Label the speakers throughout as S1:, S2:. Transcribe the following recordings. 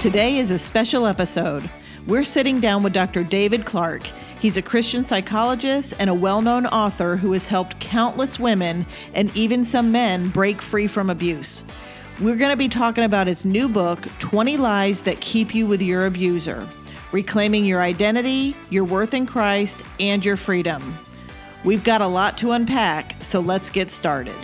S1: Today is a special episode. We're sitting down with Dr. David Clark. He's a Christian psychologist and a well known author who has helped countless women and even some men break free from abuse. We're going to be talking about his new book, 20 Lies That Keep You with Your Abuser Reclaiming Your Identity, Your Worth in Christ, and Your Freedom. We've got a lot to unpack, so let's get started.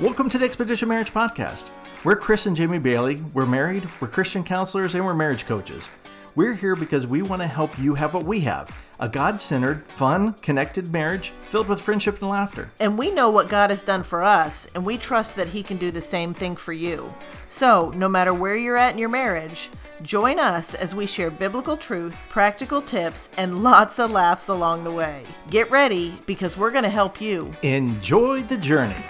S2: Welcome to the Expedition Marriage Podcast. We're Chris and Jamie Bailey. We're married, we're Christian counselors, and we're marriage coaches. We're here because we want to help you have what we have a God centered, fun, connected marriage filled with friendship and laughter.
S1: And we know what God has done for us, and we trust that He can do the same thing for you. So, no matter where you're at in your marriage, join us as we share biblical truth, practical tips, and lots of laughs along the way. Get ready because we're going to help you.
S2: Enjoy the journey.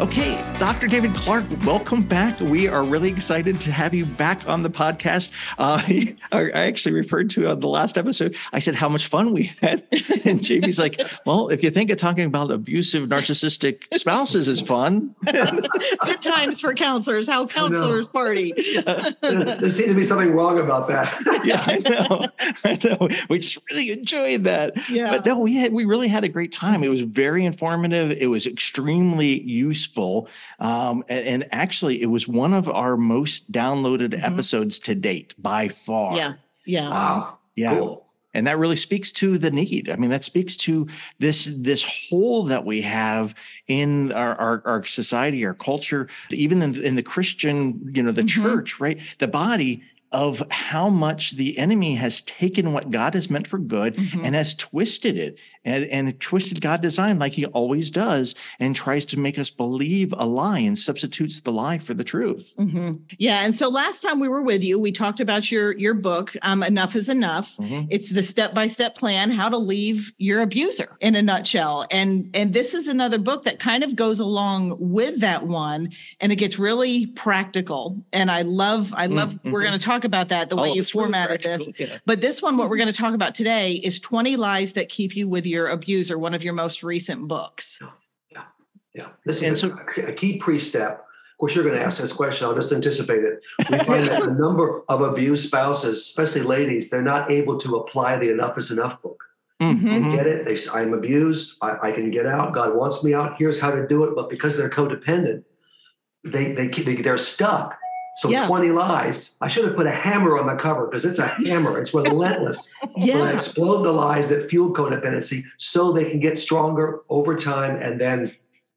S2: Okay, Dr. David Clark, welcome back. We are really excited to have you back on the podcast. Uh, I actually referred to on the last episode, I said how much fun we had. And Jamie's like, well, if you think of talking about abusive, narcissistic spouses is fun.
S1: Good times for counselors, how counselors party.
S3: there seems to be something wrong about that.
S2: yeah, I know. I know. We just really enjoyed that. Yeah. But no, we had we really had a great time. It was very informative. It was extremely useful useful. Um, and, and, actually, it was one of our most downloaded mm-hmm. episodes to date by far.
S1: Yeah. Yeah.
S3: Wow.
S2: Yeah. Cool and that really speaks to the need i mean that speaks to this this hole that we have in our our, our society our culture even in, in, the christian you know the mm-hmm. church right the body of how much the enemy has taken what God has meant for good mm-hmm. and has twisted it and, and twisted God design like he always does and tries to make us believe a lie and substitutes the lie for the truth.
S1: Mm-hmm. Yeah. And so last time we were with you, we talked about your, your book, um, Enough is Enough. Mm-hmm. It's the step-by-step plan, how to leave your abuser in a nutshell. And, and this is another book that kind of goes along with that one and it gets really practical. And I love, I love, mm-hmm. we're going to talk about that, the way oh, you formatted this. Yeah. But this one, what we're going to talk about today is 20 lies that keep you with your your abuser, one of your most recent books.
S3: Yeah, yeah. Listen, and so, a key pre-step. Of course, you're going to ask this question. I'll just anticipate it. We find that a number of abused spouses, especially ladies, they're not able to apply the "Enough Is Enough" book. Mm-hmm. They get it. They, I'm abused. I, I, can get out. God wants me out. Here's how to do it. But because they're codependent, they they, they they're stuck so yeah. 20 lies. I should have put a hammer on the cover because it's a hammer. It's relentless. yeah. Will explode the lies that fuel codependency so they can get stronger over time and then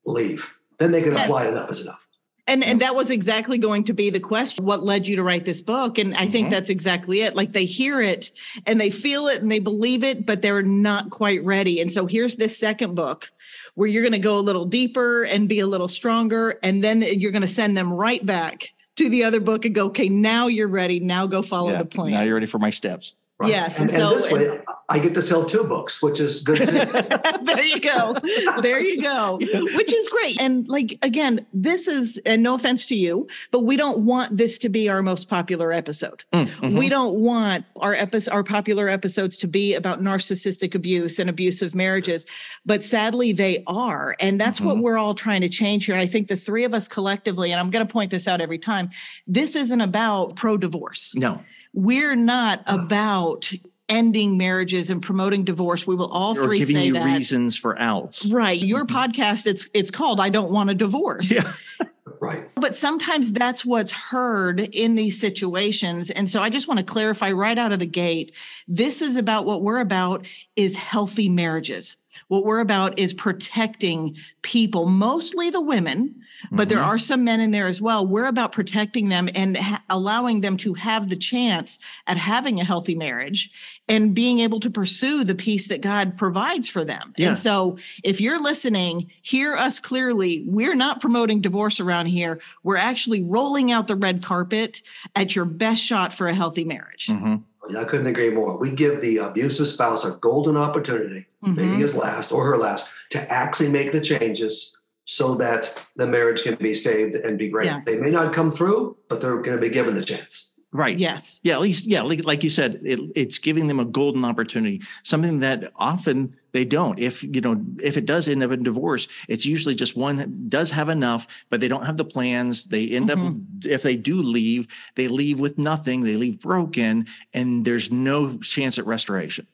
S3: leave. Then they can yes. apply enough is enough.
S1: And and that was exactly going to be the question. What led you to write this book? And I mm-hmm. think that's exactly it. Like they hear it and they feel it and they believe it, but they're not quite ready. And so here's this second book where you're going to go a little deeper and be a little stronger. And then you're going to send them right back to the other book and go, okay, now you're ready. Now go follow yeah, the plan.
S2: Now you're ready for my steps.
S3: Right.
S1: Yes.
S3: And, and, so, and this way, I get to sell two books, which is good too.
S1: there you go. There you go. Which is great. And like again, this is and no offense to you, but we don't want this to be our most popular episode. Mm, mm-hmm. We don't want our episode our popular episodes to be about narcissistic abuse and abusive marriages, but sadly they are. And that's mm-hmm. what we're all trying to change here. And I think the three of us collectively, and I'm going to point this out every time, this isn't about pro divorce.
S2: No
S1: we're not about ending marriages and promoting divorce. We will all
S2: or
S1: three
S2: giving
S1: say
S2: you
S1: that.
S2: reasons for outs.
S1: Right. Your mm-hmm. podcast, it's it's called I Don't Want a Divorce.
S2: Yeah.
S3: right.
S1: But sometimes that's what's heard in these situations. And so I just want to clarify right out of the gate. This is about what we're about is healthy marriages. What we're about is protecting people, mostly the women, but mm-hmm. there are some men in there as well. We're about protecting them and ha- allowing them to have the chance at having a healthy marriage and being able to pursue the peace that God provides for them. Yeah. And so, if you're listening, hear us clearly. We're not promoting divorce around here. We're actually rolling out the red carpet at your best shot for a healthy marriage.
S3: Mm-hmm. I couldn't agree more. We give the abusive spouse a golden opportunity, mm-hmm. maybe his last or her last, to actually make the changes so that the marriage can be saved and be great. Yeah. They may not come through, but they're going to be given the chance.
S2: Right.
S1: Yes.
S2: Yeah. At least, yeah. Like, like you said, it, it's giving them a golden opportunity, something that often they don't. If, you know, if it does end up in divorce, it's usually just one does have enough, but they don't have the plans. They end mm-hmm. up, if they do leave, they leave with nothing. They leave broken and there's no chance at restoration.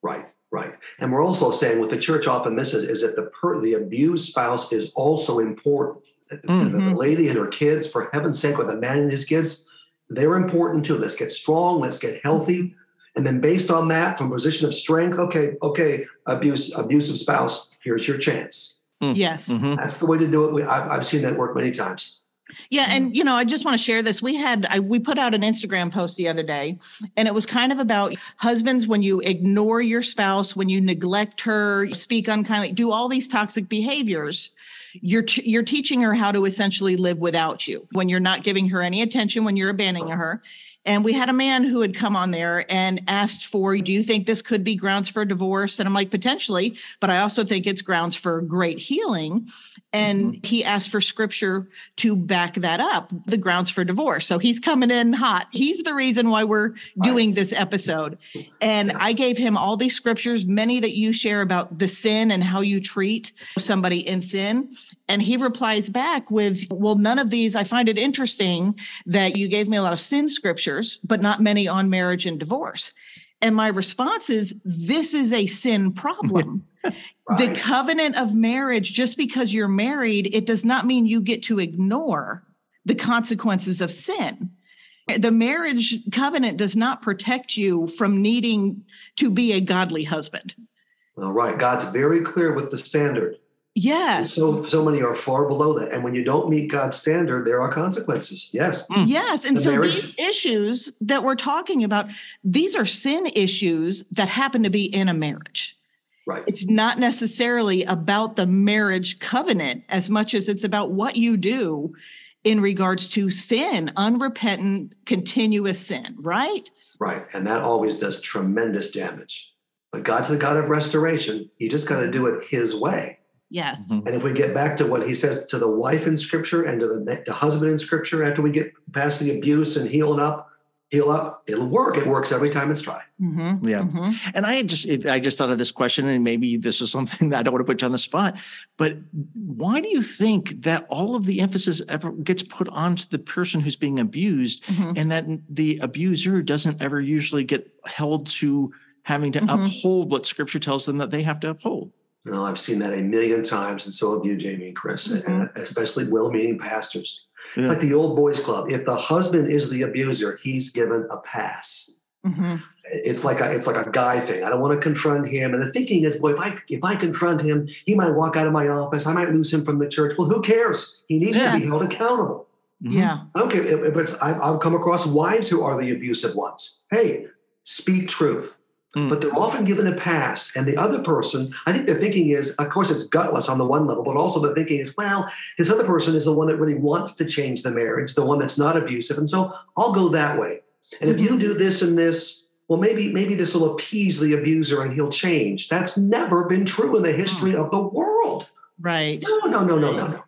S3: Right. Right. And we're also saying what the church often misses is that the per, the abused spouse is also important. Mm-hmm. The lady and her kids, for heaven's sake, or the man and his kids, they're important too. Let's get strong. Let's get healthy. And then based on that, from a position of strength, okay, okay, abuse, abusive spouse, here's your chance.
S1: Mm. Yes.
S3: Mm-hmm. That's the way to do it. We, I've, I've seen that work many times.
S1: Yeah, and you know, I just want to share this. We had I, we put out an Instagram post the other day, and it was kind of about husbands when you ignore your spouse, when you neglect her, speak unkindly, do all these toxic behaviors. You're t- you're teaching her how to essentially live without you when you're not giving her any attention when you're abandoning her and we had a man who had come on there and asked for, do you think this could be grounds for a divorce? And I'm like, potentially, but I also think it's grounds for great healing. And mm-hmm. he asked for scripture to back that up, the grounds for divorce. So he's coming in hot. He's the reason why we're doing this episode. And I gave him all these scriptures, many that you share about the sin and how you treat somebody in sin. And he replies back with, Well, none of these, I find it interesting that you gave me a lot of sin scriptures, but not many on marriage and divorce. And my response is, This is a sin problem. right. The covenant of marriage, just because you're married, it does not mean you get to ignore the consequences of sin. The marriage covenant does not protect you from needing to be a godly husband.
S3: All right. God's very clear with the standard.
S1: Yes.
S3: so so many are far below that. And when you don't meet God's standard, there are consequences. Yes.
S1: Mm. Yes. And the so marriage, these issues that we're talking about, these are sin issues that happen to be in a marriage.
S3: Right.
S1: It's not necessarily about the marriage covenant as much as it's about what you do in regards to sin, unrepentant, continuous sin, right?
S3: Right. And that always does tremendous damage. But God's the God of restoration. You just got to do it his way.
S1: Yes.
S3: Mm-hmm. And if we get back to what he says to the wife in scripture and to the, the husband in scripture, after we get past the abuse and healing up, heal up, it'll work. It works every time it's tried.
S2: Mm-hmm. Yeah. Mm-hmm. And I just, I just thought of this question, and maybe this is something that I don't want to put you on the spot, but why do you think that all of the emphasis ever gets put onto the person who's being abused mm-hmm. and that the abuser doesn't ever usually get held to having to mm-hmm. uphold what scripture tells them that they have to uphold?
S3: You know, I've seen that a million times, and so have you, Jamie and Chris, mm-hmm. and especially well-meaning pastors. Yeah. It's like the old boys club. If the husband is the abuser, he's given a pass. Mm-hmm. It's like a it's like a guy thing. I don't want to confront him. And the thinking is, boy, if I if I confront him, he might walk out of my office. I might lose him from the church. Well, who cares? He needs yes. to be held accountable.
S1: Mm-hmm. Yeah.
S3: Okay, but I've, I've come across wives who are the abusive ones. Hey, speak truth. Mm. But they're often given a pass. And the other person, I think their thinking is, of course, it's gutless on the one level, but also the thinking is, well, this other person is the one that really wants to change the marriage, the one that's not abusive. And so I'll go that way. And mm-hmm. if you mm-hmm. do this and this, well, maybe maybe this will appease the abuser and he'll change. That's never been true in the history mm. of the world.
S1: Right.
S3: No, no, no, no, no, no.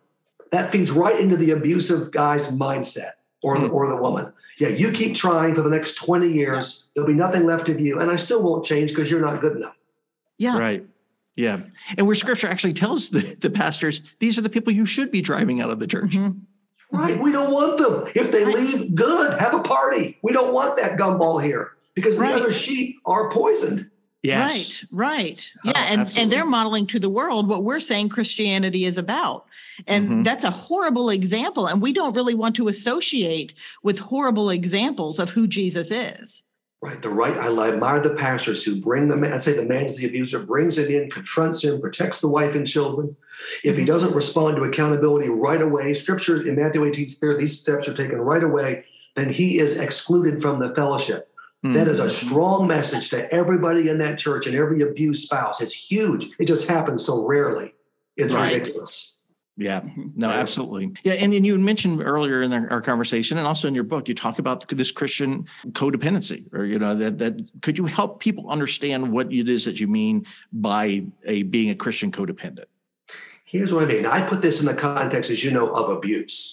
S3: That feeds right into the abusive guy's mindset or, mm. or the woman yeah, you keep trying for the next 20 years. There'll be nothing left of you. And I still won't change because you're not good enough.
S1: Yeah.
S2: Right. Yeah. And where scripture actually tells the, the pastors, these are the people you should be driving out of the church. Mm-hmm.
S3: Right. We don't want them. If they leave, good. Have a party. We don't want that gumball here because the right. other sheep are poisoned.
S2: Yes.
S1: Right, right. Oh, yeah. and, and they're modeling to the world what we're saying Christianity is about. And mm-hmm. that's a horrible example. And we don't really want to associate with horrible examples of who Jesus is.
S3: Right. The right. I admire the pastors who bring the man, I'd say the man's the abuser, brings it in, confronts him, protects the wife and children. If he mm-hmm. doesn't respond to accountability right away, scripture in Matthew 18, these steps are taken right away, then he is excluded from the fellowship. Mm-hmm. That is a strong message to everybody in that church and every abused spouse. It's huge. It just happens so rarely. It's right. ridiculous.
S2: Yeah, mm-hmm. no, absolutely. Yeah, and, and you mentioned earlier in our conversation, and also in your book, you talk about this Christian codependency, or you know that that could you help people understand what it is that you mean by a being a Christian codependent?
S3: Here's what I mean. I put this in the context, as you know, of abuse.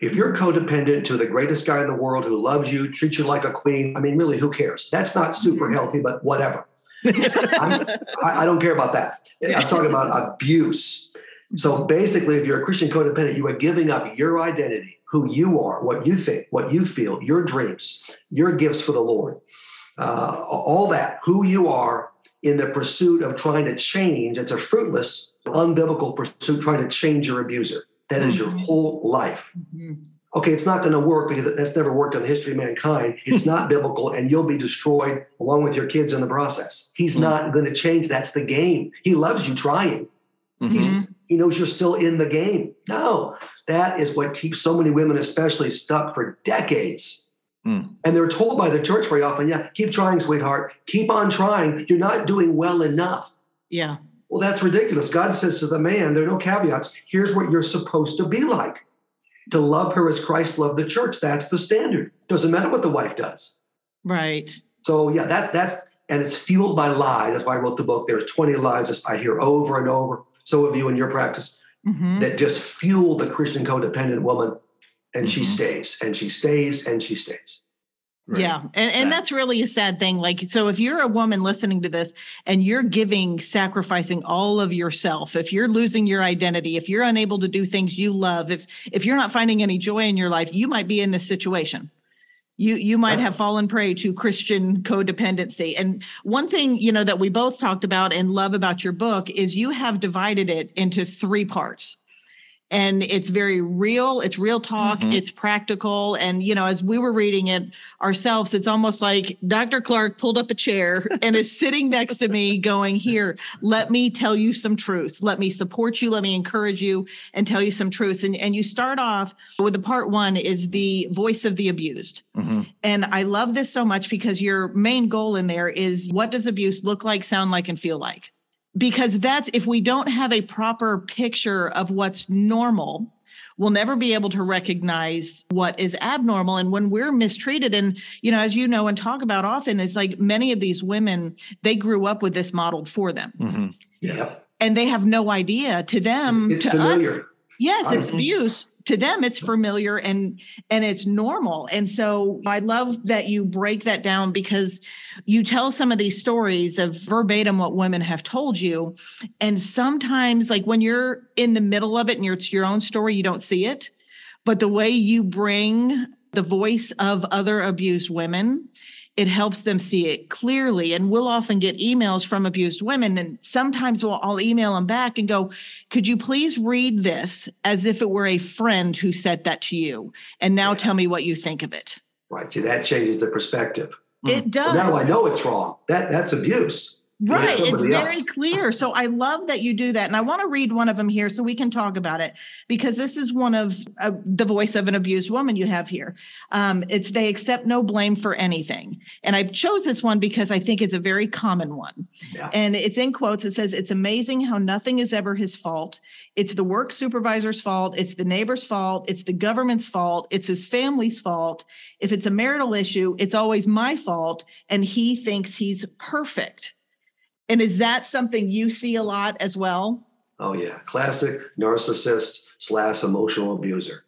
S3: If you're codependent to the greatest guy in the world who loves you, treats you like a queen, I mean, really, who cares? That's not super
S1: Mm-hmm.
S3: healthy, but whatever. I, I don't care about that. I'm talking about abuse. So basically, if you're a Christian codependent, you are giving up your identity, who you are, what you think, what you feel, your dreams, your gifts for the Lord, uh, all that, who you are in the pursuit of trying to change. It's a fruitless, unbiblical pursuit trying to change your abuser. That is your
S1: Mhm.
S3: whole life.
S1: Mhm.
S3: Okay, it's not going to work because that's never worked in the history of mankind. It's not biblical, and you'll be destroyed along with your kids in the process. He's
S2: Mhm.
S3: not going to change. That's the game. He loves you trying. He knows you're still in the game. No, that is what keeps so many women, especially, stuck for decades.
S2: Mm.
S3: And they're told by the church very often, yeah, keep trying, sweetheart. Keep on trying. You're not doing well enough.
S1: Yeah.
S3: Well, that's ridiculous. God says to the man, there are no caveats. Here's what you're supposed to be like to love her as Christ loved the church. That's the standard. Doesn't matter what the wife does.
S1: Right.
S3: So, yeah, that's, that's, and it's fueled by lies. That's why I wrote the book. There's 20 lies I hear over and over. So have you in your practice
S1: Mhm.
S3: that just fuel the Christian codependent woman. And she
S2: Mhm.
S3: stays and she stays and she stays.
S2: Right.
S1: Yeah. And, and that's really a sad thing. Like, so if you're a woman listening to this and you're giving, sacrificing all of yourself, if you're losing your identity, if you're unable to do things you love, if if you're not finding any joy in your life, you might be in this situation. You you might have fallen prey to Christian codependency. And one thing, you know, that we both talked about and love about your book is you have divided it into three parts and it's very real it's real talk
S2: Mhm.
S1: it's practical and you know as we were reading it ourselves it's almost like dr clark pulled up a chair and is sitting next to me going here let me tell you some truths let me support you let me encourage you and tell you some truths and, and you start off with the part one is the voice of the abused
S2: Mhm.
S1: and I love this so much because your main goal in there is what does abuse look like, sound like, and feel like? Because that's if we don't have a proper picture of what's normal, we'll never be able to recognize what is abnormal. And when we're mistreated, and you know, as you know and talk about often, it's like many of these women, they grew up with this modeled for them.
S2: Mhm.
S3: Yeah.
S1: And they have no idea to them,
S3: it's
S1: to
S3: familiar.
S1: us, Yes, it's abuse. To them, it's familiar and and it's normal. And so I love that you break that down because you tell some of these stories of verbatim what women have told you. And sometimes, like when you're in the middle of it and it's your own story, you don't see it. But the way you bring the voice of other abused women, it helps them see it clearly. And we'll often get emails from abused women. And sometimes we'll, I'll email them back and go, could you please read this as if it were a friend who said that to you? And now
S3: Yeah.
S1: tell me what you think of it.
S3: Right. See, that changes the perspective.
S1: It does.
S3: now I know it's wrong. That that's abuse.
S1: Right. It's very
S3: else.
S1: clear. So I love that you do that. And I want to read one of them here so we can talk about it because this is one of uh, the voice of an abused woman you have here. Um, it's they accept no blame for anything. And I chose this one because I think it's a very common one.
S3: Yeah.
S1: And it's in quotes. It says, It's amazing how nothing is ever his fault. It's the work supervisor's fault. It's the neighbor's fault. It's the government's fault. It's his family's fault. If it's a marital issue, it's always my fault. And he thinks he's perfect. And is that something you see a lot as well?
S3: Oh yeah, classic narcissist slash emotional abuser,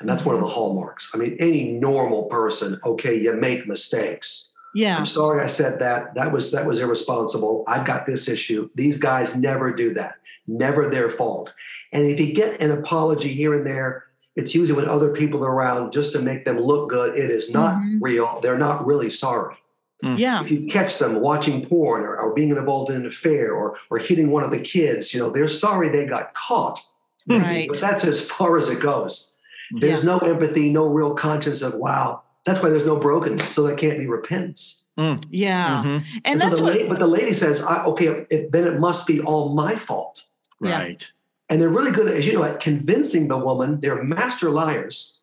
S3: and that's one of the hallmarks. I mean, any normal person, okay, you make mistakes.
S1: Yeah.
S3: I'm sorry I said that. That was that was irresponsible. I've got this issue. These guys never do that. Never their fault. And if you get an apology here and there, it's usually when other people are around just to make them look good. It is not
S1: Mhm.
S3: real. They're not really sorry.
S1: Yeah.
S3: if you catch them watching porn or, or being involved in an affair or or hitting one of the kids, you know, they're sorry they got caught.
S1: Right.
S3: But that's as far as it goes. There's
S1: Yeah.
S3: no empathy, no real conscience of wow. That's why there's no brokenness, so there can't be repentance.
S1: Yeah.
S2: Mhm.
S1: And
S3: so
S1: that's
S3: the
S1: what,
S3: la- but the lady says, I, okay, it, then it must be all my fault.
S1: Yeah.
S2: Right.
S3: And they're really good, at, as you know, at convincing the woman. They're master liars,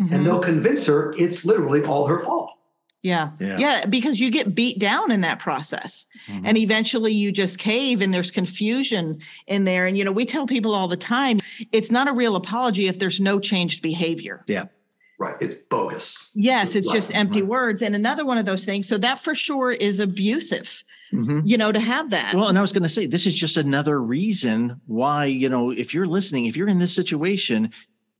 S1: Mhm.
S3: and they'll convince her it's literally all her fault.
S1: Yeah.
S2: Yeah.
S1: Yeah. Because you get beat down in that process.
S2: Mhm.
S1: and eventually you just cave and there's confusion in there and you know we tell people all the time it's not a real apology if there's no changed behavior Yeah.
S3: Right? It's bogus.
S1: yes it's just empty
S2: right.
S1: words and another one of those things so that for sure is abusive
S2: Mhm.
S1: you know to have that
S2: Well, and I was going to say, this is just another reason why, you know, if you're listening, if you're in this situation,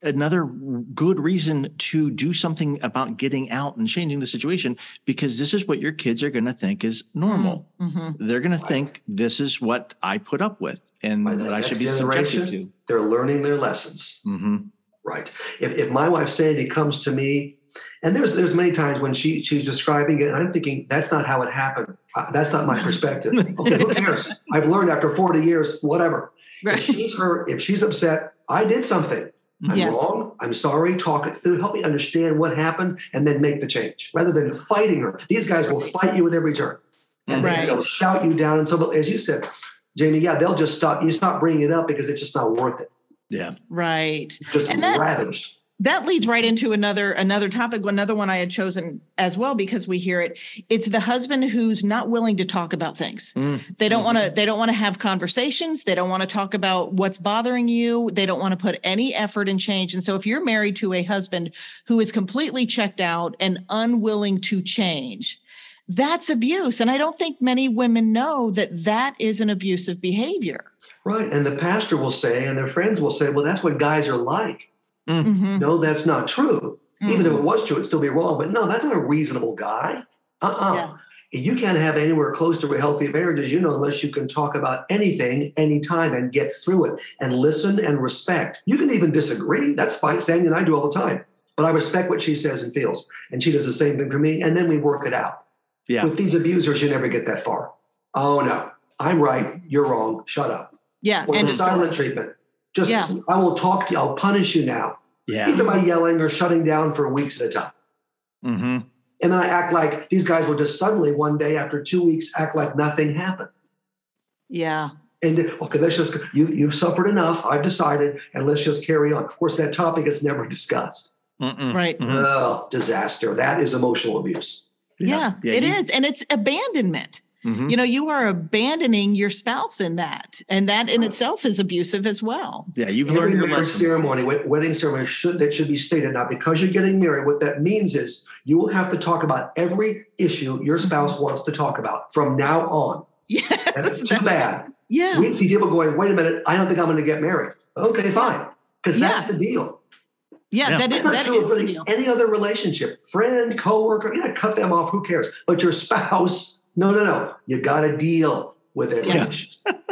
S2: another good reason to do something about getting out and changing the situation because this is what your kids are going to think is normal. Mm-hmm. They're going to think this is what I put up with and that I should be subjected to.
S3: They're learning their lessons. Mm-hmm. Right. If, if my wife Sandy comes to me, and there's there's many times when she she's describing it, and I'm thinking that's not how it happened. Uh, that's not my perspective. Okay, who cares? I've learned after 40 years, whatever. Right. If she's her, if she's upset, I did something. I'm yes. wrong. I'm sorry. Talk it through. Help me understand what happened and then make the change rather than fighting her. These guys will fight you at every turn and right. they'll shout you down. And so, as you said, Jamie, yeah, they'll just stop. You stop bringing it up because it's just not worth it.
S2: Yeah.
S1: Right.
S3: Just and ravaged
S1: that leads right into another another topic another one i had chosen as well because we hear it. It's the husband who's not willing to talk about things. Mm. they don't want to mm-hmm. they don't want to have conversations. They don't want to talk about what's bothering you. They don't want to put any effort in change. And so if you're married to a husband who is completely checked out and unwilling to change that's abuse. And i don't think many women know that that is an abusive behavior.
S3: Right. And the pastor will say and their friends will say well that's what guys are like. Mm-hmm. No, that's not true. Mm-hmm. Even if it was true, it'd still be wrong. But no, that's not a reasonable guy. Uh-uh. Yeah. You can't have anywhere close to a healthy marriage, as you know, unless you can talk about anything, anytime, and get through it and listen and respect. You can even disagree. That's fine. Sandy and I do all the time. But I respect what she says and feels. And she does the same thing for me. And then we work it out. Yeah. With these abusers, you never get that far. Oh no, I'm right. You're wrong. Shut up.
S1: Yeah.
S3: Or and silent treatment. Just yeah. I will talk to you. I'll punish you now. Yeah. Either by yelling or shutting down for weeks at a time. Mm-hmm. And then I act like these guys will just suddenly one day after two weeks act like nothing happened.
S1: Yeah.
S3: And okay, let's just you you've suffered enough. I've decided, and let's just carry on. Of course, that topic is never discussed.
S1: Mm-mm. Right.
S3: Mm-hmm. Oh, disaster. That is emotional abuse.
S1: Yeah, yeah, yeah it you, is, and it's abandonment. Mm-hmm. You know, you are abandoning your spouse in that, and that in itself is abusive as well.
S2: Yeah, you've Every learned your
S3: marriage lesson. ceremony, wedding ceremony should that should be stated now. Because you're getting married, what that means is you will have to talk about every issue your mm-hmm. spouse wants to talk about from now on.
S1: Yes,
S3: that's too bad.
S1: Yeah,
S3: we see people going, "Wait a minute, I don't think I'm going to get married." Okay, fine, because yeah. that's the deal.
S1: Yeah, yeah. that is,
S3: not true for any, any other relationship, friend, coworker. Yeah, cut them off. Who cares? But your spouse no, no, no. You got to deal with it.
S1: Yeah.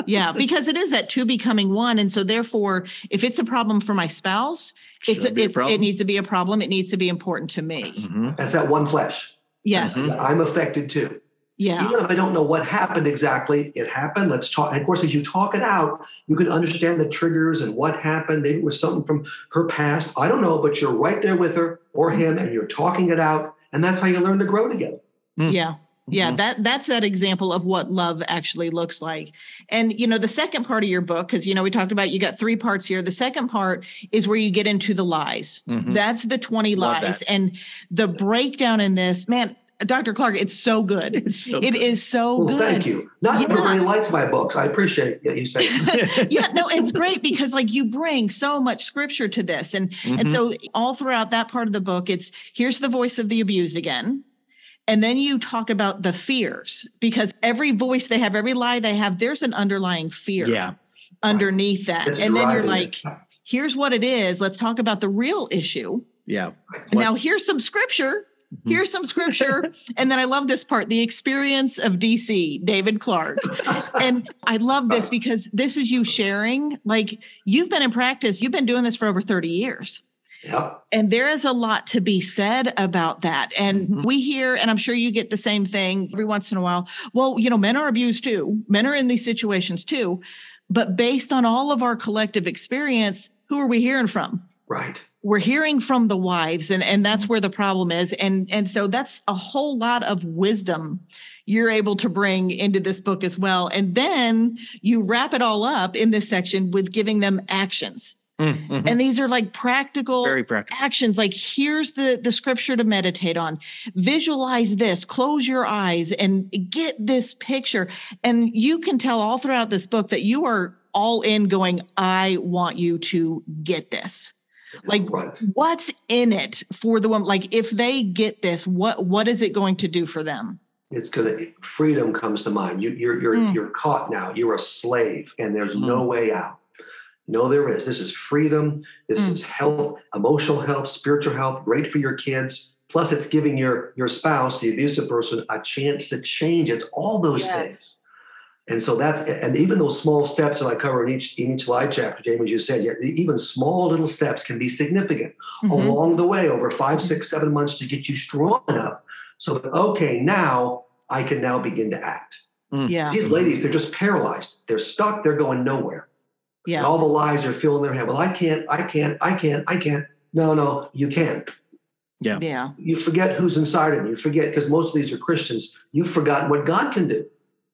S1: yeah, because it is that two becoming one. And so therefore, if it's a problem for my spouse, it's, it's it needs to be a problem. It needs to be important to me.
S3: Mm-hmm. That's that one flesh.
S1: Yes.
S3: Mm-hmm. I'm affected too.
S1: Yeah.
S3: Even if I don't know what happened exactly, it happened. Let's talk. And of course, as you talk it out, you can understand the triggers and what happened. Maybe it was something from her past. I don't know, but you're right there with her or him and you're talking it out. And that's how you learn to grow together.
S1: Mm. Yeah. Yeah, mm-hmm. that that's that example of what love actually looks like. And you know, the second part of your book cuz you know we talked about you got three parts here. The second part is where you get into the lies. Mm-hmm. That's the 20 Love lies that. and the breakdown in this, man, Dr. Clark, it's so good. It's so it good. is so well, good.
S3: Thank you. Not yeah. everybody likes my books. I appreciate that you saying.
S1: yeah, no, it's great because like you bring so much scripture to this, and mm-hmm. and so all throughout that part of the book, it's here's the voice of the abused again. And then you talk about the fears because every voice they have, every lie they have, there's an underlying fear
S2: yeah.
S1: underneath that. It's and then you're like, here's what it is. Let's talk about the real issue.
S2: Yeah.
S1: Now here's some scripture. Mm-hmm. Here's some scripture. and then I love this part the experience of DC, David Clark. and I love this because this is you sharing. Like you've been in practice, you've been doing this for over 30 years.
S3: Yep.
S1: And there is a lot to be said about that. And mm-hmm. we hear, and I'm sure you get the same thing every once in a while. Well, you know, men are abused too, men are in these situations too. But based on all of our collective experience, who are we hearing from?
S3: Right.
S1: We're hearing from the wives, and, and that's where the problem is. And, and so that's a whole lot of wisdom you're able to bring into this book as well. And then you wrap it all up in this section with giving them actions Mm-hmm. And these are like practical,
S2: Very practical
S1: actions. Like here's the the scripture to meditate on. Visualize this, close your eyes and get this picture. And you can tell all throughout this book that you are all in going, I want you to get this. Like right. what's in it for the woman? Like if they get this, what what is it going to do for them?
S3: It's gonna freedom comes to mind. You, you're you're mm. you're caught now. You're a slave, and there's mm. no way out No, there is. This is freedom. This mm. is health, emotional health, spiritual health, great for your kids. Plus, it's giving your your spouse, the abusive person, a chance to change. It's all those yes. things. And so that's and even those small steps that I cover in each in each live chapter, James, you said, yeah, even small little steps can be significant mm-hmm. along the way over five, six, seven months to get you strong enough. So that okay, now I can now begin to act.
S1: Mm. Yeah.
S3: These ladies, they're just paralyzed. They're stuck. They're going nowhere.
S1: Yeah.
S3: And all the lies are filling their head. Well, I can't, I can't, I can't, I can't. No, no, you can't.
S2: Yeah.
S1: Yeah.
S3: You forget who's inside of you. You forget because most of these are Christians. You've forgotten what God can do.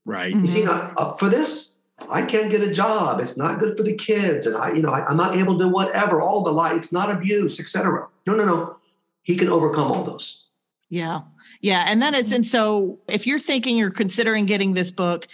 S2: Right.
S3: Mm-hmm. You see, up for this, I can't get a job. It's not good for the kids, and I, you know, I, am not able to do whatever. All the lies. It's not abuse, etc. No, no, no. He can overcome all those.
S1: Yeah. Yeah. And that is, and so if you're thinking you're considering getting this book,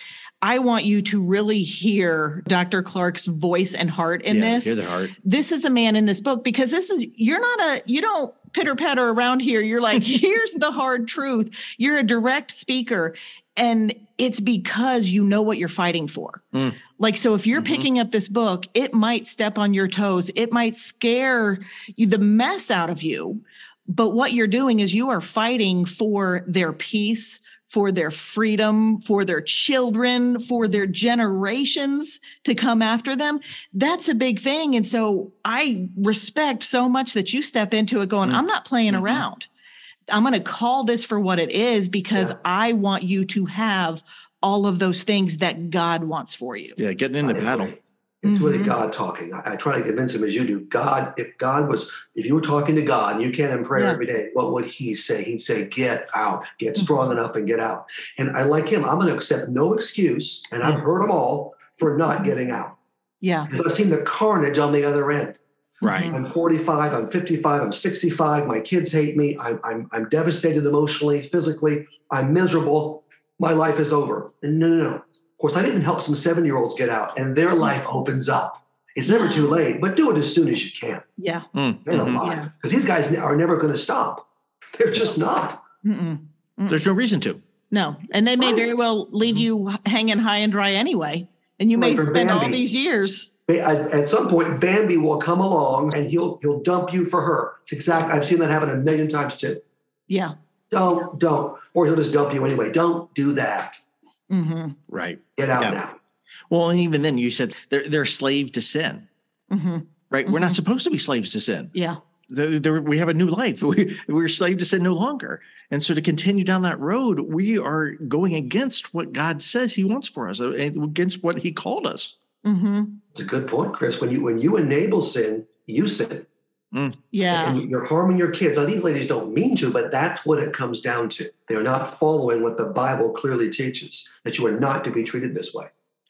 S1: I want you to really hear Dr. Clark's voice and heart in
S2: yeah,
S1: this.
S2: Hear the heart.
S1: This is a man in this book because this is you're not a you don't pitter patter around here. You're like, here's the hard truth. You're a direct speaker. And it's because you know what you're fighting for. Mm. Like, so if you're mm-hmm. picking up this book, it might step on your toes. It might scare you the mess out of you. But what you're doing is you are fighting for their peace, for their freedom, for their children, for their generations to come after them. That's a big thing. And so I respect so much that you step into it going, mm-hmm. I'm not playing mm-hmm. around. I'm going to call this for what it is because yeah. I want you to have all of those things that God wants for you.
S2: Yeah, getting into battle.
S3: It's mm-hmm. really God talking. I, I, try to convince him as you do. God, if God was, if you were talking to God and you can't in prayer yeah. every day, what would He say? He'd say, "Get out, get mm-hmm. strong enough, and get out." And I like him. I'm going to accept no excuse, and I've heard them all for not mm-hmm. getting out.
S1: Yeah,
S3: because I've seen the carnage on the other end.
S2: Right.
S3: I'm 45. I'm 55. I'm 65. My kids hate me. I'm I'm, I'm devastated emotionally, physically. I'm miserable. My life is over. And no, no, no. Of course, I've even helped some seven year olds get out and their life opens up. It's never too late, but do it as soon as you can.
S1: Yeah.
S2: Mm,
S3: They're mm-hmm. alive because these guys are never going to stop. They're just not.
S1: Mm-mm.
S2: Mm-mm. There's no reason to.
S1: No. And they may right. very well leave you hanging high and dry anyway. And you may spend Bambi. all these years.
S3: At some point, Bambi will come along and he'll he'll dump you for her. It's exact. I've seen that happen a million times too.
S1: Yeah.
S3: Don't don't, or he'll just dump you anyway. Don't do that.
S1: Mm-hmm.
S2: Right.
S3: Get out yeah. now.
S2: Well, and even then, you said they're they're slave to sin.
S1: Mm-hmm.
S2: Right. We're not mm-hmm. supposed to be slaves to sin.
S1: Yeah.
S2: They're, they're, we have a new life. We, we're slave to sin no longer. And so to continue down that road, we are going against what God says He wants for us, uh, against what He called us.
S1: Mm-hmm.
S3: It's a good point, Chris. When you when you enable sin, you sin.
S1: Mm. Yeah.
S3: And you're harming your kids. Now, these ladies don't mean to, but that's what it comes down to. They're not following what the Bible clearly teaches that you are not to be treated this way.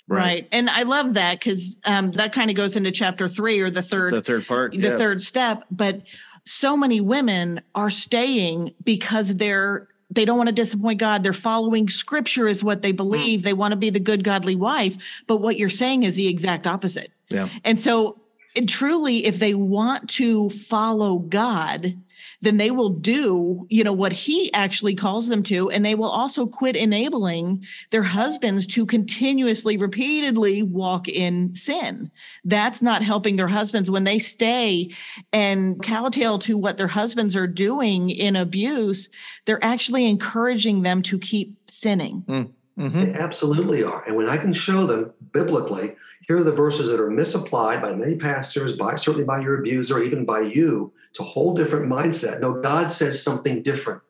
S1: Right. right. And I love that because um, that kind of goes into chapter three or the third,
S2: the third part,
S1: the yeah. third step. But so many women are staying because they're they don't want to disappoint God. They're following scripture is what they hmm. believe. Mm. They want to be the good godly wife. But what you're saying is the exact opposite.
S2: Yeah.
S1: And so and truly, if they want to follow God, then they will do, you know, what he actually calls them to. And they will also quit enabling their husbands to continuously, repeatedly walk in sin. That's not helping their husbands when they stay and kowtow to what their husbands are doing in abuse. They're actually encouraging them to keep sinning.
S2: Mm.
S3: Mm-hmm. They absolutely are. And when I can show them biblically here are the verses that are misapplied by many pastors, by certainly by your abuser, even by you, to a whole different mindset. No, God says something different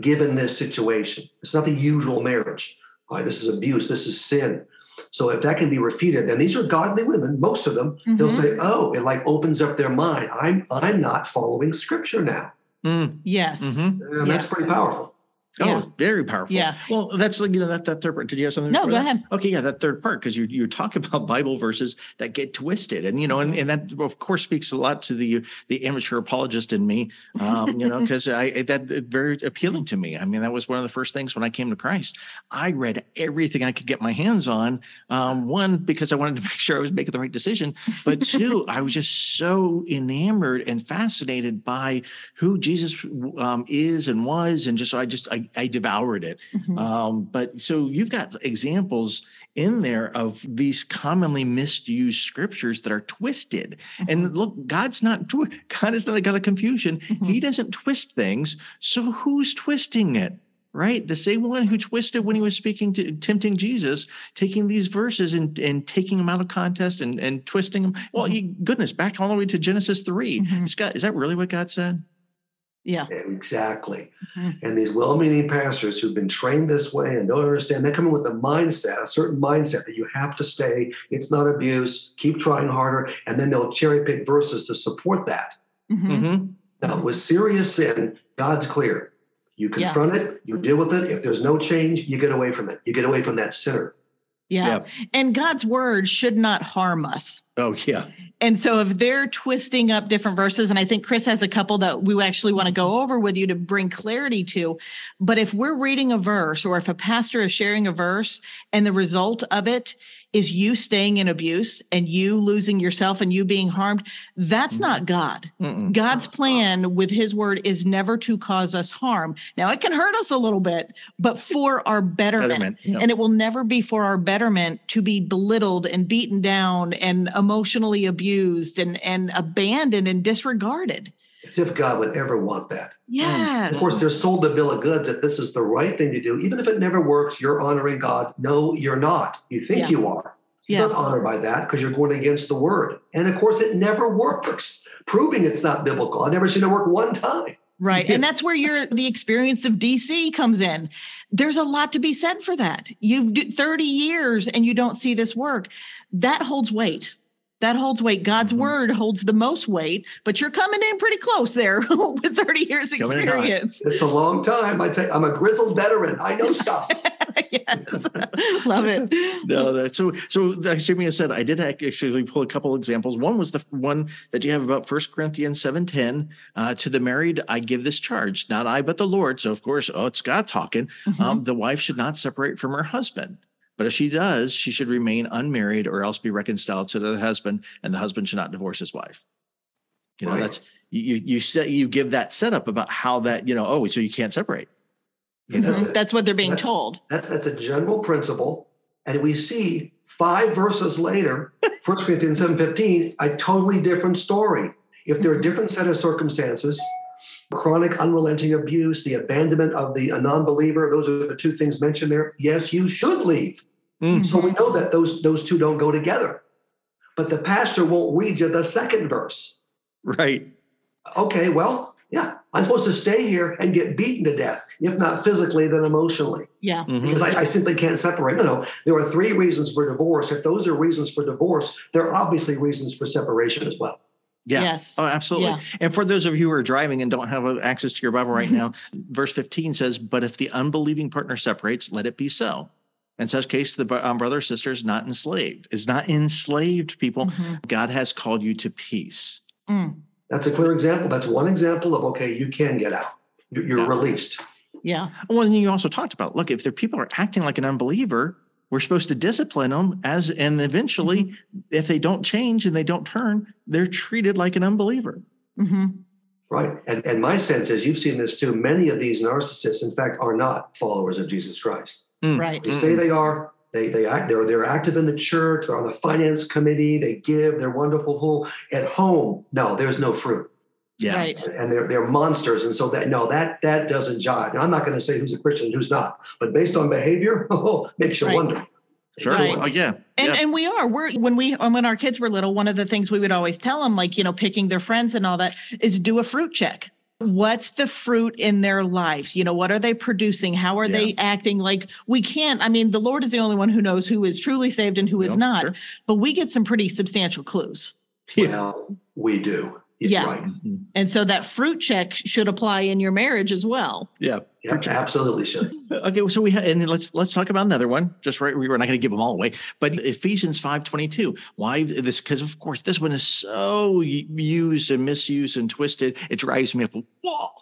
S3: given this situation. It's not the usual marriage. Right, this is abuse, this is sin. So if that can be refuted, then these are godly women, most of them, mm-hmm. they'll say, oh, it like opens up their mind. I'm I'm not following scripture now.
S1: Mm. Yes.
S3: Mm-hmm. And yeah. that's pretty powerful.
S2: Oh, yeah. very powerful.
S1: Yeah.
S2: Well, that's like, you know, that, that third part. Did you have something?
S1: No, go
S2: that?
S1: ahead.
S2: Okay. Yeah. That third part, because you, you talk about Bible verses that get twisted and, you know, and, and that of course speaks a lot to the, the amateur apologist in me, um, you know, because I, that very appealing to me. I mean, that was one of the first things when I came to Christ, I read everything I could get my hands on. Um, one, because I wanted to make sure I was making the right decision, but two, I was just so enamored and fascinated by who Jesus um, is and was. And just, so I just, I I, I devoured it.
S1: Mhm.
S2: Um, but so you've got examples in there of these commonly misused scriptures that are twisted. And look, God's not twi- God is not a God of confusion.
S1: Mhm.
S2: He doesn't twist things. So who's twisting it? Right? The same one who twisted when he was speaking to tempting Jesus, taking these verses and, and taking them out of context and, and twisting them. Well,
S1: Mhm.
S2: you, goodness, back all the way to Genesis 3.
S1: Mhm.
S2: Is, God, is that really what God said?
S1: Yeah.
S3: Exactly.
S1: Mhm.
S3: And these well-meaning pastors who've been trained this way and don't understand, they come in with a mindset, a certain mindset that you have to stay. It's not abuse. Keep trying harder, and then they'll cherry pick verses to support that.
S1: Mhm.
S2: Mm-hmm.
S3: Now, with serious sin, God's clear. You
S1: Yeah.
S3: confront it, you deal with it. If there's no change, you get away from it. You get away from that sinner.
S1: Yeah.
S2: Yeah.
S1: And God's word should not harm us.
S2: Oh, yeah.
S1: And so if they're twisting up different verses, and I think Chris has a couple that we actually want to go over with you to bring clarity to. But if we're reading a verse or if a pastor is sharing a verse and the result of it is you staying in abuse and you losing yourself and you being harmed, that's mm-hmm. not God.
S2: Mm-mm.
S1: God's plan with his word is never to cause us harm. Now it can hurt us a little bit, but for our betterment.
S2: Betterment, yeah.
S1: And it will never be for our betterment to be belittled and beaten down and emotionally abused and, and abandoned and disregarded.
S3: As if God would ever want that.
S1: Yes.
S3: Of course, they're sold a bill of goods that this is the right thing to do. Even if it never works, you're honoring God. No, you're not. You think
S1: Yeah.
S3: you are. He's
S1: Yeah.
S3: not honored by that because you're going against the word. And of course, it never works, proving it's not biblical. I've never seen it work one time.
S1: Right. And that's where your the experience of DC comes in. There's a lot to be said for that. You've 30 years and you don't see this work. That holds weight. That holds weight. God's
S2: Mhm.
S1: word holds the most weight, but you're coming in pretty close there with 30 years
S2: Coming in hot.
S1: experience.
S3: It's a long time. I tell you, I'm a grizzled veteran. I know stuff.
S1: yes. Love it.
S2: no, that, so so like Jamie has said, I did actually pull a couple examples. One was the one that you have about First Corinthians seven ten. Uh, to the married, I give this charge, not I, but the Lord. So of course, oh, it's God talking.
S1: Mhm.
S2: Um, the wife should not separate from her husband. But if she does, she should remain unmarried or else be reconciled to the husband, and the husband should not divorce his wife. You know,
S3: Right.
S2: that's you you set you give that setup about how that, you know, oh, so you can't separate. You know,
S3: That's
S1: Mhm. That's what they're being
S3: That's-
S1: told.
S3: That's, that's a general principle. And we see five verses later, 1 Corinthians 7.15, a totally different story. If there are different set of circumstances, chronic unrelenting abuse, the abandonment of the a non-believer, those are the two things mentioned there. Yes, you should leave.
S2: Mm.
S3: So we know that those, those two don't go together. But the pastor won't read you the second verse.
S2: right.
S3: Okay, well, yeah, I'm supposed to stay here and get beaten to death, if not physically, then emotionally
S1: Yeah.
S2: Mhm.
S3: because I, I simply can't separate. No, no. There are three reasons for divorce. If those are reasons for divorce, there are obviously reasons for separation as well.
S2: Yeah.
S1: Yes.
S2: Oh, absolutely.
S1: Yeah.
S2: And for those of you who are driving and don't have access to your Bible right now, verse 15 says, But if the unbelieving partner separates, let it be so. In such case, the bro- um, brother or sister is not enslaved, is not enslaved, people.
S1: Mhm.
S2: God has called you to peace.
S1: Mm.
S3: That's a clear example. That's one example of okay, you can get out. You're, you're
S2: Yeah.
S3: released.
S1: Yeah.
S2: Well, and you also talked about, look, if the people are acting like an unbeliever, we're supposed to discipline them as, and eventually, if they don't change and they don't turn, they're treated like an unbeliever.
S1: hmm
S3: Right. And and my sense is you've seen this too. Many of these narcissists, in fact, are not followers of Jesus Christ.
S2: Mm.
S1: Right.
S3: They say they are. They they act. They're they're active in the church. They're on the finance committee. They give. They're wonderful. Whole at home. No, there's no fruit.
S2: Yeah.
S1: Right.
S3: and they're they're monsters. And so that no, that that doesn't jive. Now, I'm not going to say who's a Christian and who's not, but based on behavior, oh, makes you
S1: Right.
S3: wonder.
S2: Sure.
S1: Right.
S2: Oh, yeah.
S1: And
S2: yeah.
S1: and we are. We're when we when our kids were little, one of the things we would always tell them, like, you know, picking their friends and all that, is do a fruit check. What's the fruit in their lives? You know, what are they producing? How are they acting? Like we can't, I mean, the Lord is the only one who knows who is truly saved and who is
S2: Yep,
S1: not,
S2: sure.
S1: but we get some pretty substantial clues.
S2: Yeah.
S3: Well, we do. It's
S1: Yeah.
S3: right.
S2: Mhm.
S1: And so that fruit check should apply in your marriage as well.
S2: Yeah.
S3: Yeah, absolutely should.
S2: Okay, so we have, and let's let's talk about another one. Just right, we're not going to give them all away, but Ephesians five twenty two. Why this? Because of course this one is so used and misused and twisted. It drives me up a wall.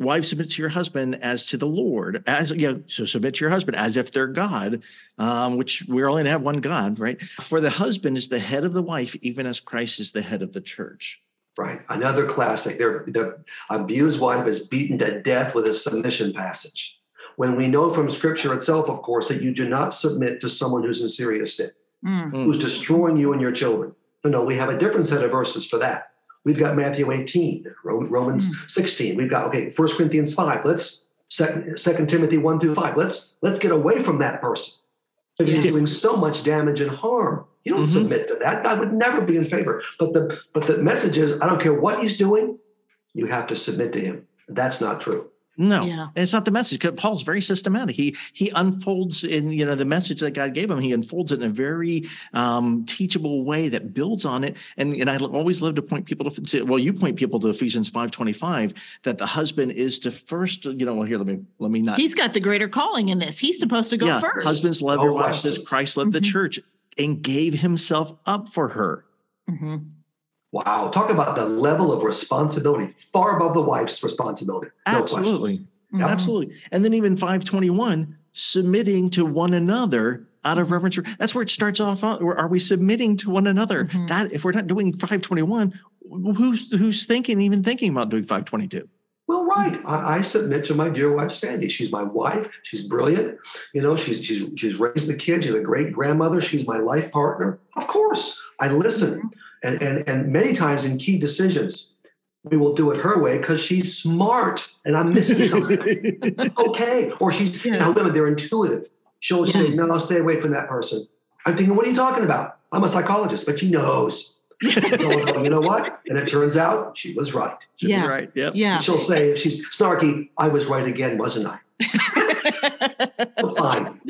S2: Wives submit to your husband as to the Lord, as yeah. So submit to your husband as if they're God, um, which we're only going to have one God, right? For the husband is the head of the wife, even as Christ is the head of the church.
S3: Right. Another classic. They're, the abused wife is beaten to death with a submission passage. when we know from scripture itself, of course, that you do not submit to someone who's in serious sin,
S1: Mm.
S3: who's destroying you and your children. No, no, we have a different set of verses for that. We've got Matthew 18, Ro- Romans 16. We've got, okay, 1 Corinthians 5. Let's, 2 Timothy 1 through 5. Let's, let's get away from that person because he's doing so much damage and harm. You don't
S2: Mhm.
S3: submit to that. I would never be in favor. But the, but the message is, I don't care what he's doing, you have to submit to him. That's not true.
S2: No,
S1: Yeah.
S2: and it's not the message. 'cause Paul's very systematic. He he unfolds in you know the message that God gave him. He unfolds it in a very um, teachable way that builds on it. And and I always love to point people to, to well, you point people to Ephesians five twenty five that the husband is to first you know well here let me let me not
S1: He's got the greater calling in this. He's supposed to go
S2: yeah
S1: first.
S2: husbands love
S3: Oh,
S2: your wives
S3: right.
S2: as Christ loved the
S1: Mhm.
S2: church and gave himself up for her.
S1: Mhm.
S3: Wow. Talk about the level of responsibility, far above the wife's responsibility. No question.
S2: Absolutely.
S1: Mhm.
S2: Absolutely. And then even 521, submitting to one another out of
S1: Mhm.
S2: reverence. for- That's where it starts off. Where are we submitting to one another?
S1: Mhm.
S2: That if we're not doing 521, who's who's thinking, even thinking about doing 522?
S3: Well, right. I, I submit to my dear wife Sandy. She's my wife. She's brilliant. You know, she's she's she's raised the kids. She's a great grandmother. She's my life partner. Of course, I listen, mm-hmm. and and and many times in key decisions, we will do it her way because she's smart and I'm missing something. okay, or she's you know women they're intuitive. She'll say, "No, I'll stay away from that person." I'm thinking, "What are you talking about?" I'm a psychologist, but she knows. So, you know what? And it turns out she was right.
S1: Yeah.
S2: Right. Yep.
S1: Yeah.
S3: She'll say, if she's snarky, I was right again, wasn't I? Fine.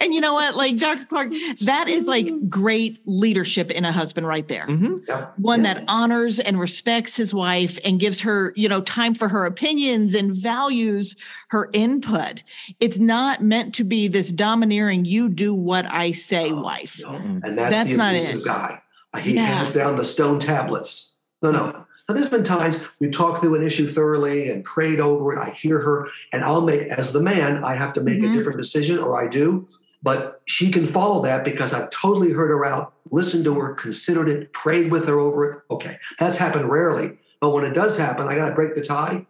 S1: and you know what? Like Dr. Clark, that is like great leadership in a husband right there.
S2: Mhm.
S3: Yeah.
S1: One
S3: Yeah.
S1: that honors and respects his wife and gives her, you know, time for her opinions and values her input. It's not meant to be this domineering, you do what I say,
S3: Oh,
S1: wife.
S3: No. And that's,
S1: That's
S3: the
S1: not it.
S3: guy. He
S1: Yeah.
S3: hands down the stone tablets. No, no. Now, there's been times we talked through an issue thoroughly and prayed over it. I hear her, and I'll make, as the man, I have to make
S1: Mhm.
S3: a different decision, or I do. But she can follow that because I've totally heard her out, listened to her, considered it, prayed with her over it. Okay, that's happened rarely. But when it does happen, I got to break the tie.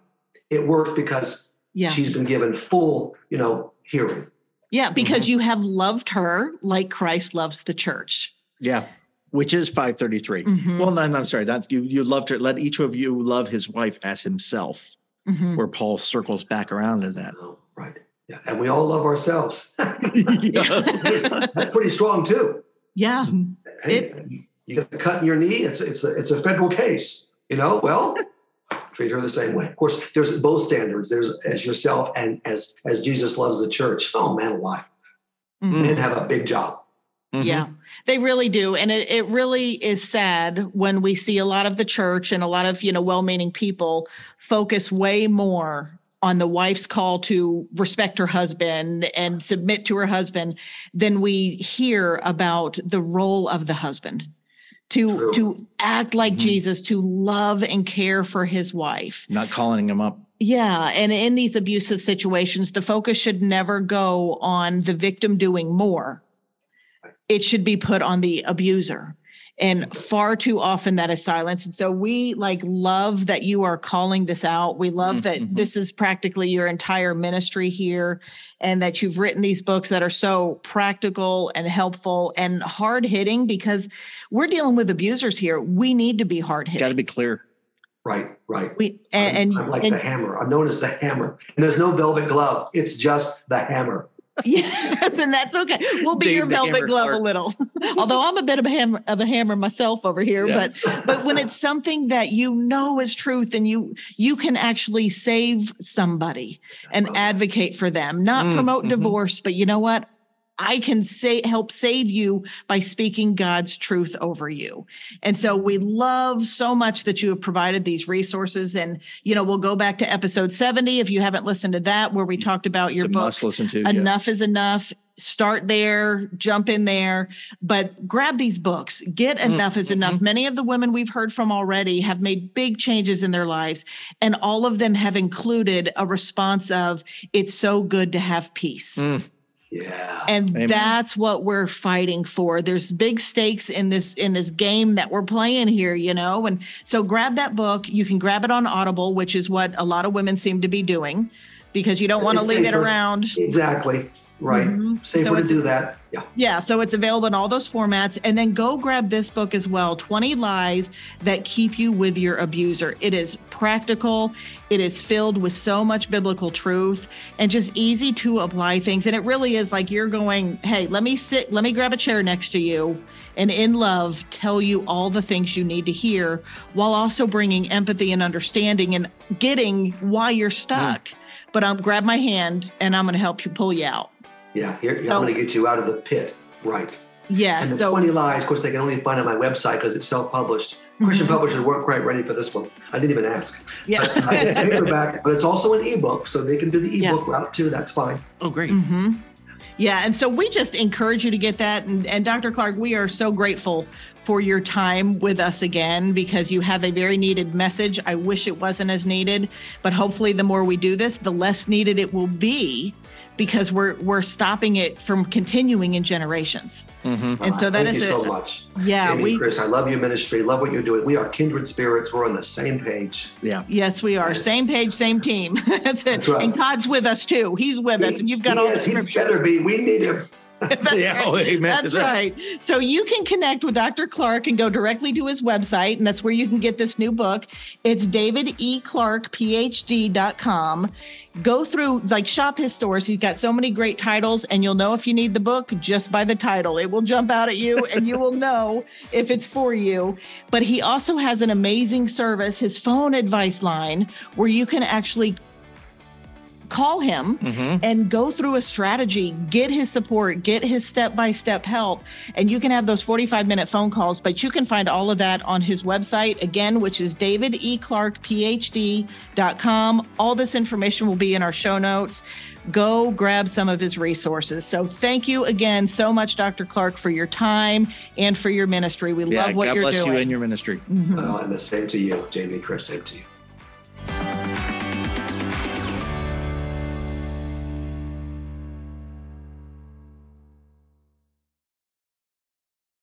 S3: It works because
S1: Yeah.
S3: she's been given full, you know, hearing.
S1: Yeah, because
S3: Mm-hmm.
S1: you have loved her like Christ loves the church.
S2: Yeah. Which is 533.
S1: Mhm,
S2: Well, no, no, I'm sorry. That's you. You loved her. Let each of you love his wife as himself.
S1: mhm.
S2: Where Paul circles back around to that.
S3: Oh, right. Yeah. And we all love ourselves. That's pretty strong too.
S1: Yeah.
S3: Hey, you- you get a cut in your knee. It's it's a, it's a federal case. You know. Well, treat her the same way. Of course, there's both standards. There's as yourself and as as Jesus loves the church. Oh man, alive.
S1: Mhm.
S3: Men have a big job.
S1: Yeah, they really do. And it, it really is sad when we see a lot of the church and a lot of, you know, well-meaning people focus way more on the wife's call to respect her husband and submit to her husband than we hear about the role of the husband to
S3: True.
S1: to act like
S2: Mhm.
S1: Jesus, to love and care for his wife.
S2: Not calling him up.
S1: Yeah. And in these abusive situations, the focus should never go on the victim doing more. It should be put on the abuser. And far too often that is silence. And so we like love that you are calling this out. We love that
S2: Mhm.
S1: this is practically your entire ministry here and that you've written these books that are so practical and helpful and hard hitting because we're dealing with abusers here. We need to be hard hitting
S2: Got to be clear.
S3: Right. Right.
S1: We and, and,
S3: I'm, I'm like
S1: and
S3: the hammer. I'm known as the hammer. And there's no velvet glove. It's just the hammer.
S1: Yes, and that's okay. We'll be
S2: Dave
S1: your velvet glove a little. Although I'm a bit of a hammer of a hammer myself over here,
S2: Yeah.
S1: but but when it's something that you know is truth and you you can actually save somebody and advocate for them, not
S2: Mm,
S1: promote
S2: mhm.
S1: divorce, but you know what? I can say help save you by speaking God's truth over you. And so we love so much that you have provided these resources and you know we'll go back to episode 70 if you haven't listened to that where we talked about
S2: It's
S1: your book
S2: must listen to. yeah.
S1: enough is enough start there jump in there but grab these books get
S2: Mm,
S1: enough is enough many of the women we've heard from already have made big changes in their lives and all of them have included a response of it's so good to have peace
S2: Mm.
S3: Yeah.
S1: and
S2: Amen.
S1: that's what we're fighting for there's big stakes in this in this game that we're playing here you know and so grab that book you can grab it on audible which is what a lot of women seem to be doing because you don't want to
S3: It's
S1: leave it around.
S3: Exactly. Right.
S1: Mhm. So
S3: to do that. Yeah.
S1: Yeah, so it's available in all those formats. And then go grab this book as well 20 Lies That Keep You with Your Abuser. It is practical, it is filled with so much biblical truth and just easy to apply things. And it really is like you're going, hey, let me sit, let me grab a chair next to you and in love tell you all the things you need to hear while also bringing empathy and understanding and getting why you're stuck. But um, grab my hand and I'm going to help you pull you out.
S3: Yeah. Here,
S1: So-
S3: I'm going to get you out of the pit. Right.
S1: Yeah.
S3: And the
S1: so
S3: 20 lies, of course, they can only find on my website because it's self-published. Christian
S1: Mhm.
S3: publishers weren't quite ready for this one. I didn't even ask.
S1: yeah.
S3: But, uh, it's paperback, but it's also an ebook, so they can do the
S1: Yeah.
S3: ebook route too. That's fine.
S2: Oh, great.
S1: Mm-hmm. Yeah, and so we just encourage you to get that. And, and Dr. Clark, we are so grateful for your time with us again because you have a very needed message. I wish it wasn't as needed, but hopefully, the more we do this, the less needed it will be because we're we're stopping it from continuing in generations.
S2: Mhm.
S1: And so that
S3: Thank
S1: is
S3: you
S1: a-
S3: so much.
S1: Yeah,
S3: Jamie,
S1: we
S3: Chris, I love your ministry. Love what you're doing. We are kindred spirits. We're on the same page.
S2: Yeah.
S1: yes, we are same page, same team. That's it.
S3: That's right.
S1: And God's with us too. He's with us, and you've got
S3: He
S1: all the
S3: is. He better be. We need him.
S1: That's
S2: Yeah,
S1: right. That's
S2: that.
S1: right. So you can connect with Dr. Clark and go directly to his website, and that's where you can get this new book. It's davideclarkphd.com. Go through, like, shop his stores. He's got so many great titles, and you'll know if you need the book just by the title. It will jump out at you, and you will know if it's for you. But he also has an amazing service, his phone advice line, where you can actually call him
S2: Mhm.
S1: and go through a strategy, get his support, get his step by step help. And you can have those 45 minute phone calls, but you can find all of that on his website again, which is davideclarkphd.com. All this information will be in our show notes. Go grab some of his resources. So thank you again so much, Dr. Clark, for your time and for your ministry. We
S2: Yeah,
S1: love what
S2: God
S1: you're doing.
S2: God bless
S1: doing.
S2: you and your ministry.
S1: Mhm.
S3: Uh, and the same to you, Jamie, Chris. Same to you.